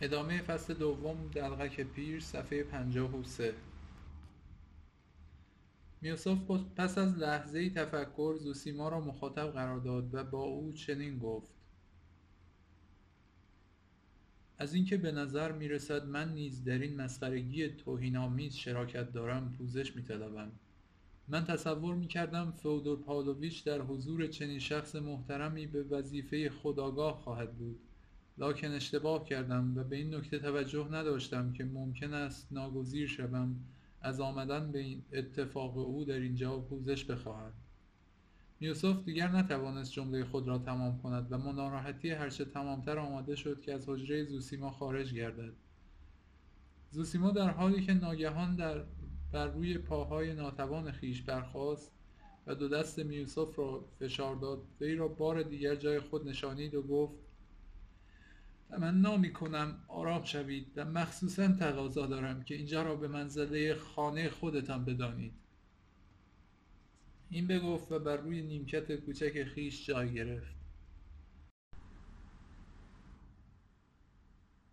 ادامه فصل دوم دلغک پیر صفحه پنجاه و سه. میوسف پس از لحظه تفکر زوسیما را مخاطب قرار داد و با او چنین گفت. از اینکه به نظر می‌رسد من نیز در این مسخرگی توهینآمیز شراکت دارم پوزش میطلبم. من تصور می‌کردم فئودور پاولویچ در حضور چنین شخص محترمی به وظیفه خودآگاه خواهد بود. لاکن اشتباه کردم و به این نکته توجه نداشتم که ممکن است ناگزیر شوم از آمدن به این اتفاق او در اینجا پوزش بخواهد. یوسف دیگر نتوانست جمله خود را تمام کند و با ناراحتی هرچه تمامتر آماده شد که از حجره زوسیما خارج گردد. زوسیما در حالی که ناگهان در بر روی پاهای ناتوان خیش برخاست و دو دست میوسف را فشار داد وی را بار دیگر جای خود نشانید و گفت تمنا می کنم آرام شوید و مخصوصا تقاضا دارم که اینجا را به منزله خانه خودتان بدانید. این بگفت و بر روی نیمکت کوچک خیش جای گرفت.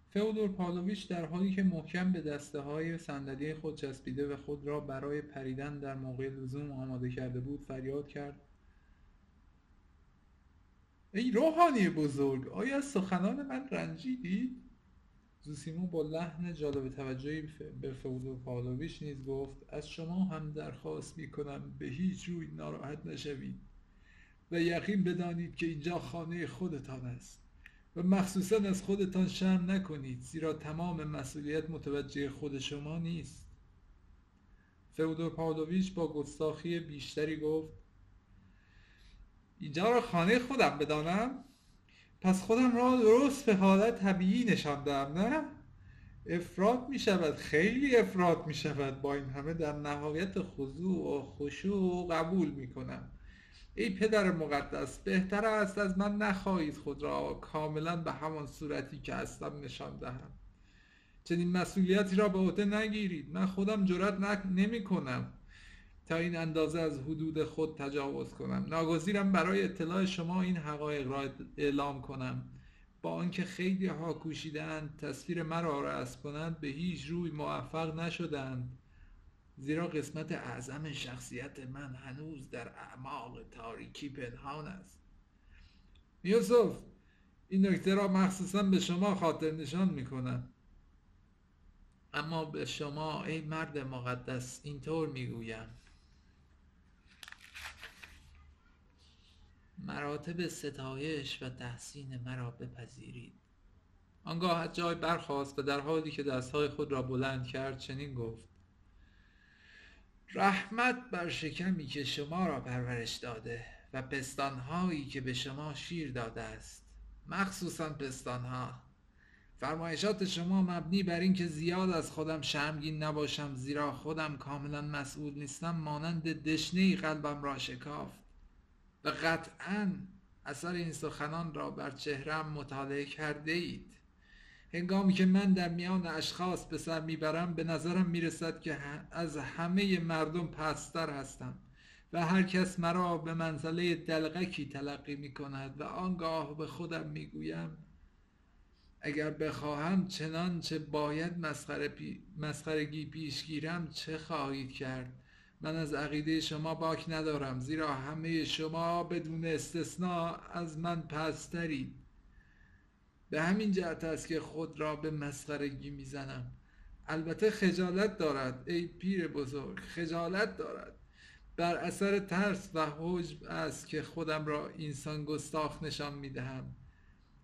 فئودور پاولویچ در حالی که محکم به دسته های صندلی خود چسبیده و خود را برای پریدن در موقع لزوم آماده کرده بود فریاد کرد. ای روحانی بزرگ آیا از سخنان من رنجیدی؟ زوسیمو با لحن جالب توجهی به فودو پاولویچ نیز گفت از شما هم درخواست می کنم به هیچ روی ناراحت نشوید و یقین بدانید که اینجا خانه خودتان است و مخصوصا از خودتان شرم نکنید زیرا تمام مسئولیت متوجه خود شما نیست فودور پاولویچ با گستاخی بیشتری گفت اینجا را خانه خودم بدانم. پس خودم را درست به حالت طبیعی نشاندم نه؟ افراد می شود خیلی افراد می شود. با این همه در نهایت خضوع و خشوع قبول می کنم. ای پدر مقدس بهتر است از من نخواهید خود را کاملا به همان صورتی که هستم نشان دهم. چنین مسئولیتی را به عهده نگیرید. من خودم جرات نمی کنم. تا این اندازه از حدود خود تجاوز کنم. ناگزیرم برای اطلاع شما این حقایق را اعلام کنم. با آنکه خیلی ها کوشیدند تصویر مرا رسم کنند به هیچ روی موفق نشدند. زیرا قسمت اعظم شخصیت من هنوز در اعماق تاریکی پنهان است. یوسف این نکته را مخصوصا به شما خاطر نشان می کنم. اما به شما ای مرد مقدس اینطور می‌گویم مراتب ستایش و تحسین مرا بپذیرید. آنگاه از جای برخاست و در حالی که دستهای خود را بلند کرد چنین گفت رحمت بر شکمی که شما را پرورش داده و پستانهایی که به شما شیر داده است. مخصوصا پستانها. فرمایشات شما مبنی بر اینکه زیاد از خودم شرمگین نباشم زیرا خودم کاملا مسئول نیستم مانند دشنه قلبم را شکافت. قطعا اثر این سخنان را بر چهرم مطالعه کرده اید. هنگامی که من در میان اشخاص به سر می‌برم به نظرم می‌رسد که از همه مردم پستر هستم و هر کس مرا به منزله دلغکی تلقی می کند و آنگاه به خودم می‌گویم اگر بخواهم چنانچه باید مسخره پی... مسخرگی پیش گیرم چه خواهید کرد؟ من از عقیده شما باک ندارم زیرا همه شما بدون استثنا از من پسترید. به همین جهت است که خود را به مسخرگی می‌زنم. البته خجالت دارد ای پیر بزرگ خجالت دارد. بر اثر ترس و حجب است که خودم را اینسان گستاخ نشان می‌دهم.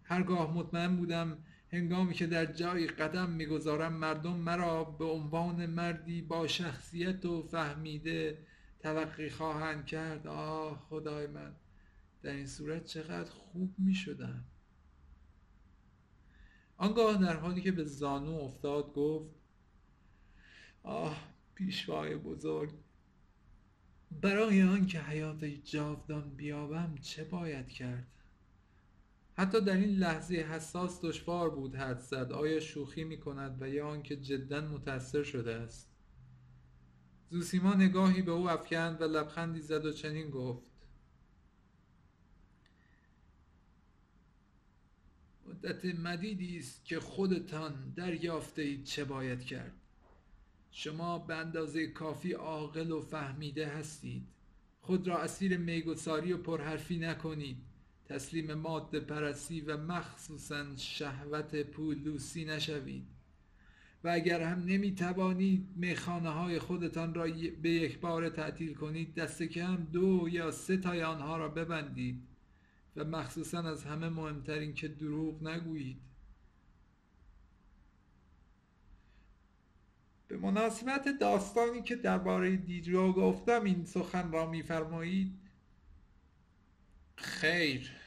هرگاه مطمئن بودم هنگامی که در جایی قدم می‌گذارم مردم مرا به عنوان مردی با شخصیت و فهمیده تلقی خواهند کرد. آه خدای من در این صورت چقدر خوب می شدم آنگاه در حالی که به زانو افتاد گفت آه پیشوای بزرگ برای آنکه حیات جاودان بیابم چه باید کرد؟ حتی در این لحظه حساس دشوار بود حد زد. آیا شوخی می کند و یا آنکه جدا متأثر شده است؟ زوسیما نگاهی به او افکند و لبخندی زد و چنین گفت. مدت مدیدی است که خودتان دریافته اید چه باید کرد. شما به اندازه کافی عاقل و فهمیده هستید. خود را اسیر میگساری و پرحرفی نکنید. تسلیم ماده پرستی و مخصوصا شهوت پولوسی نشوید. و اگر هم نمی توانید میخانه های خودتان را به یک بار تعطیل کنید دست کم دو یا سه تای آنها را ببندید و مخصوصا از همه مهمترین که دروغ نگویید. به مناسبت داستانی که درباره دیدرو گفتم این سخن را میفرمایید. خیر.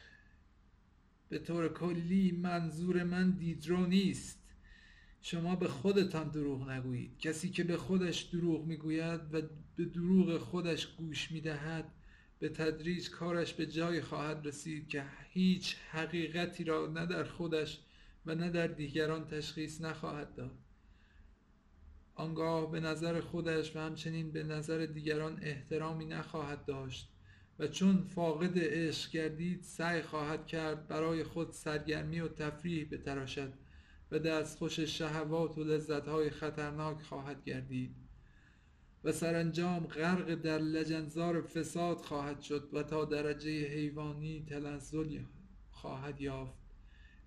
به طور کلی منظور من دیدرو نیست. شما به خودتان دروغ نگویید. کسی که به خودش دروغ می‌گوید و به دروغ خودش گوش می‌دهد به تدریج کارش به جایی خواهد رسید که هیچ حقیقتی را نه در خودش و نه در دیگران تشخیص نخواهد داد. آنگاه به نظر خودش و همچنین به نظر دیگران احترامی نخواهد داشت. و چون فاقد عشق گردید سعی خواهد کرد برای خود سرگرمی و تفریح بتراشد و دستخوش شهوات و لذتهای خطرناک خواهد گردید. و سرانجام غرق در لجنزار فساد خواهد شد و تا درجه حیوانی تنزل خواهد یافت.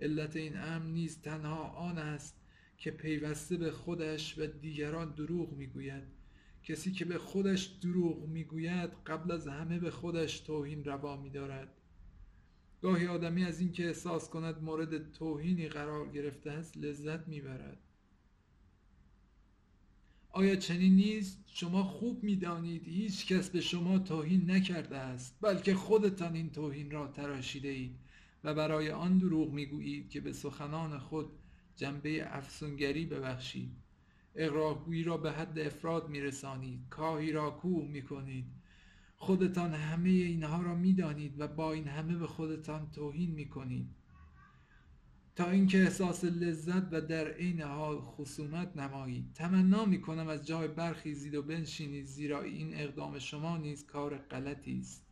علت این امر نیز تنها آن است که پیوسته به خودش و دیگران دروغ می‌گوید. کسی که به خودش دروغ می‌گوید قبل از همه به خودش توهین روا میدارد. گاهی آدمی از اینکه احساس کند مورد توهینی قرار گرفته است لذت می‌برد. آیا چنین نیست؟ شما خوب می‌دانید هیچ کس به شما توهین نکرده است بلکه خودتان این توهین را تراشیده اید و برای آن دروغ می‌گویید که به سخنان خود جنبه افسونگری ببخشید. اقراقگویی را به حد افراد میرسانید. کاهی را کوه می‌کنید. خودتان همه اینها را می‌دانید و با این همه به خودتان توهین می‌کنید. تا اینکه احساس لذت و در عین حال خصومت نمایید. تمنا می‌کنم از جای برخیزید و بنشینید زیرا این اقدام شما نیز کار غلطی است.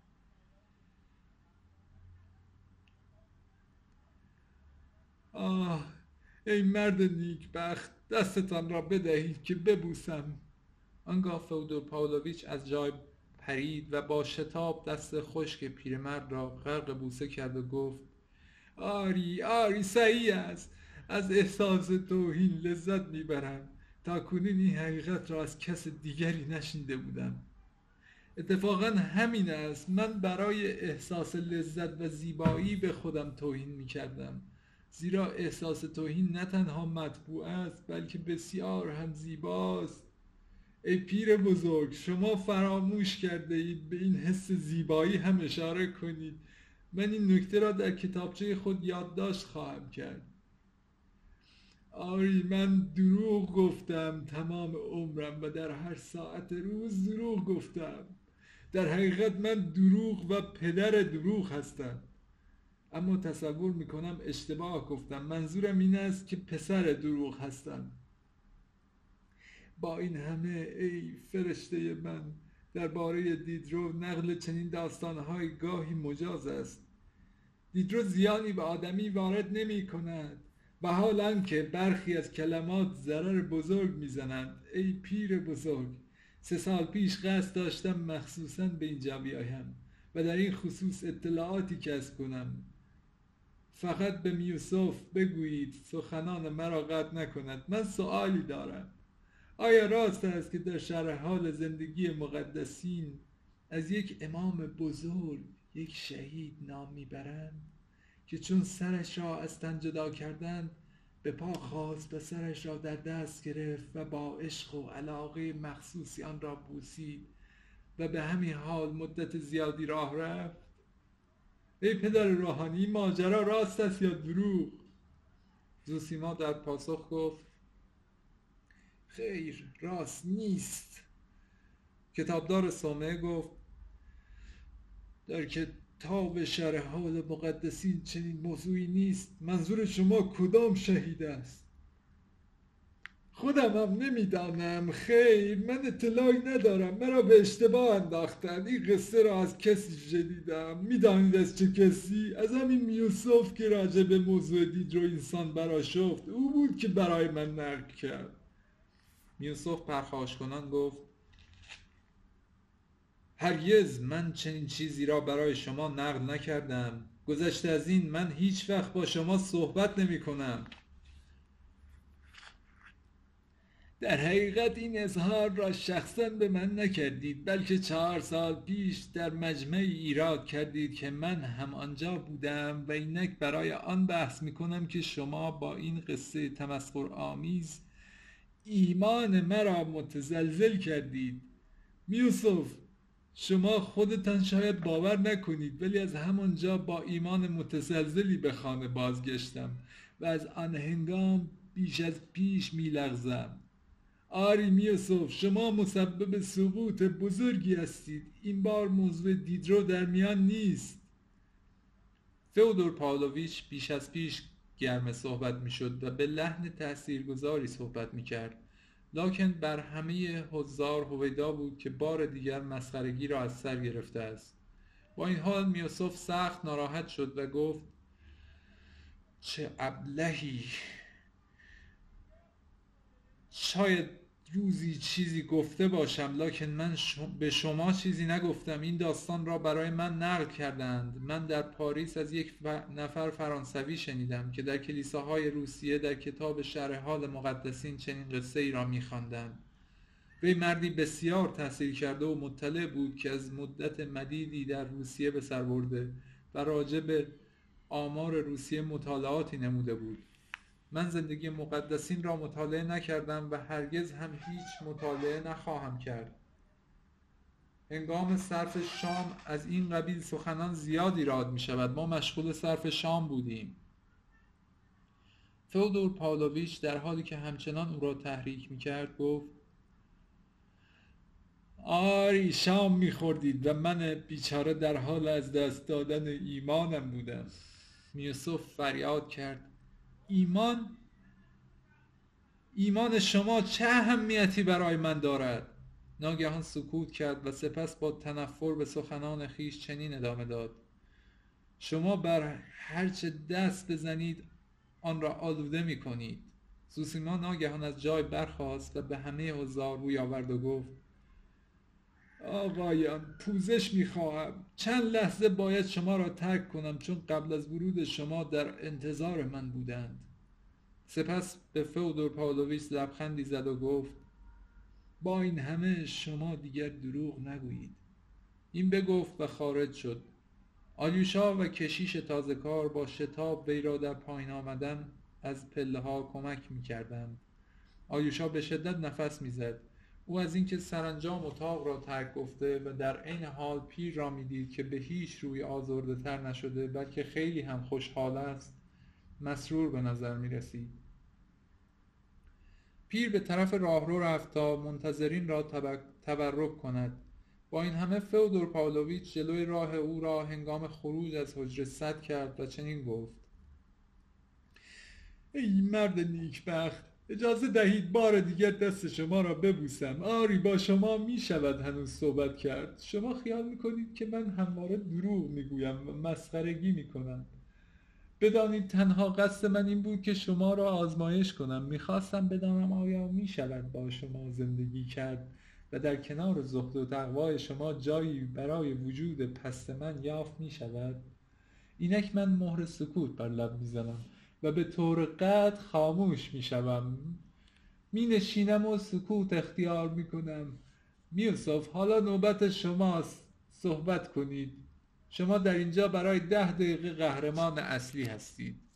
آه ای مرد نیکبخت. دستتان را بدهید که ببوسم. آنگاه فودور پاولویچ از جای پرید و با شتاب دست خشک پیرمرد را غرق بوسه کرد و گفت آری آری صحیح است. از احساس توهین لذت می‌برم. تا کنون این حقیقت را از کس دیگری نشنیده بودم. اتفاقا همین است. من برای احساس لذت و زیبایی به خودم توهین می‌کردم. زیرا احساس توهین نه تنها مطبوع است بلکه بسیار هم زیباست. ای پیر بزرگ شما فراموش کرده اید به این حس زیبایی هم اشاره کنید. من این نکته را در کتابچه خود یادداشت خواهم کرد. آری من دروغ گفتم تمام عمرم و در هر ساعت روز دروغ گفتم. در حقیقت من دروغ و پدر دروغ هستم. اما تصور می‌کنم اشتباه گفتم. منظورم این است که پسر دروغ هستم. با این همه ای فرشته من درباره دیدرو نقل چنین داستانهای گاهی مجاز است. دیدرو زیانی به آدمی وارد نمی کند و حالا که برخی از کلمات ضرر بزرگ می‌زنند. ای پیر بزرگ سه سال پیش قصد داشتم مخصوصا به اینجا بیایم و در این خصوص اطلاعاتی کسب کنم. فقط به میوسف بگویید سخنان مرا قطع نکند من سوالی دارم. آیا راست است که در شرح حال زندگی مقدسین از یک امام بزرگ یک شهید نام می‌برند که چون سرش را از تن جدا کردند به پا خواست و سرش را در دست گرفت و با عشق و علاقه مخصوصی آن را بوسید و به همین حال مدت زیادی راه رفت؟ ای پدر روحانی ماجرا راست است یا دروغ؟ زوسیما در پاسخ گفت خیر راست نیست. کتابدار سومه گفت در کتاب شرح حال مقدسین چنین موضوعی نیست. منظور شما کدام شهید است؟ خودم هم نمی‌دانم. خیر من اطلاعی ندارم. مرا به اشتباه انداختن. این قصه را از کسی شنیدم. می‌دانید از چه کسی؟ از همین میوسف که راجع به موضوع دیدرو انسان براشفت او بود که برای من نقل کرد. میوسف پرخاش کنان گفت هرگز من چنین چیزی را برای شما نقل نکردم. گذشته از این من هیچ وقت با شما صحبت نمی کنم در حقیقت این اظهار را شخصا به من نکردید بلکه چهار سال پیش در مجمع ایراد کردید که من هم آنجا بودم و اینک برای آن بحث می کنم که شما با این قصه تمسخر آمیز ایمان مرا متزلزل کردید. میوسف شما خودتان شاید باور نکنید ولی از همانجا با ایمان متزلزلی به خانه بازگشتم و از آن هنگام بیش از پیش میلغزم. آری میوسف شما مسبب سقوط بزرگی هستید. این بار موضوع دیدرو در میان نیست. فودور پاولویچ بیش از پیش گرم صحبت می‌شد و به لحن تاثیرگذاری صحبت می‌کرد. لاکن بر همه حضار هویدا بود که بار دیگر مسخرگی را از سر گرفته است. با این حال میوسف سخت ناراحت شد و گفت چه ابلهی. شاید روزی چیزی گفته باشم لکن من به شما چیزی نگفتم. این داستان را برای من نقل کردند. من در پاریس از یک نفر فرانسوی شنیدم که در کلیساهای روسیه در کتاب شرح حال مقدسین چنین قصه ای را میخواندند. وی مردی بسیار تحصیل کرده و مطلع بود که از مدت مدیدی در روسیه به سر برده و راجع به آمار روسیه مطالعاتی نموده بود. من زندگی مقدسین را مطالعه نکردم و هرگز هم هیچ مطالعه نخواهم کرد. هنگام صرف شام از این قبیل سخنان زیادی راد می شود ما مشغول صرف شام بودیم. فودور پاولویچ در حالی که همچنان او را تحریک می کرد گفت آری شام می خوردید و من بیچاره در حال از دست دادن ایمانم بودم. میوسف فریاد کرد. ایمان ایمان شما چه اهمیتی برای من دارد؟ ناگهان سکوت کرد و سپس با تنفر به سخنان خیش چنین ادامه داد. شما بر هرچه دست بزنید آن را آلوده می کنید سوسیما ناگهان از جای برخاست و به همه حضار روی آورد و گفت آقایان پوزش می‌خواهم. چند لحظه باید شما را ترک کنم چون قبل از ورود شما در انتظار من بودند. سپس به فودور پاولویچ لبخندی زد و گفت با این همه شما دیگر دروغ نگویید. این بگفت و خارج شد. آلیوشا و کشیش تازه کار با شتاب وی را در پایین آمدن از پله ها کمک می کردند. آلیوشا به شدت نفس می‌زد. او از اینکه سرانجام اتاق را ترک گفته و در عین حال پیر را می‌دید که به هیچ روی آزرده تر نشده بلکه خیلی هم خوشحال است مسرور به نظر می رسید پیر به طرف راهرو رفت تا منتظرین را تبرک کند. با این همه فودور پاولویچ جلوی راه او را هنگام خروج از حجره صد کرد و چنین گفت ای مرد نیکبخت اجازه دهید بار دیگر دست شما را ببوسم. آری با شما می شود هنوز صحبت کرد. شما خیال می کنید که من همواره دروغ می گویم و مسخرگی می کنم بدانید تنها قصد من این بود که شما را آزمایش کنم. می‌خواستم بدانم آیا می شود با شما زندگی کرد و در کنار زهد و تقوای شما جایی برای وجود پست من یافت می شود اینک من مهر سکوت بر لب می‌زنم. و به طور قد خاموش می شوم می نشینم و سکوت اختیار می کنم میوسف حالا نوبت شماست. صحبت کنید. شما در اینجا برای ده دقیقه قهرمان اصلی هستید.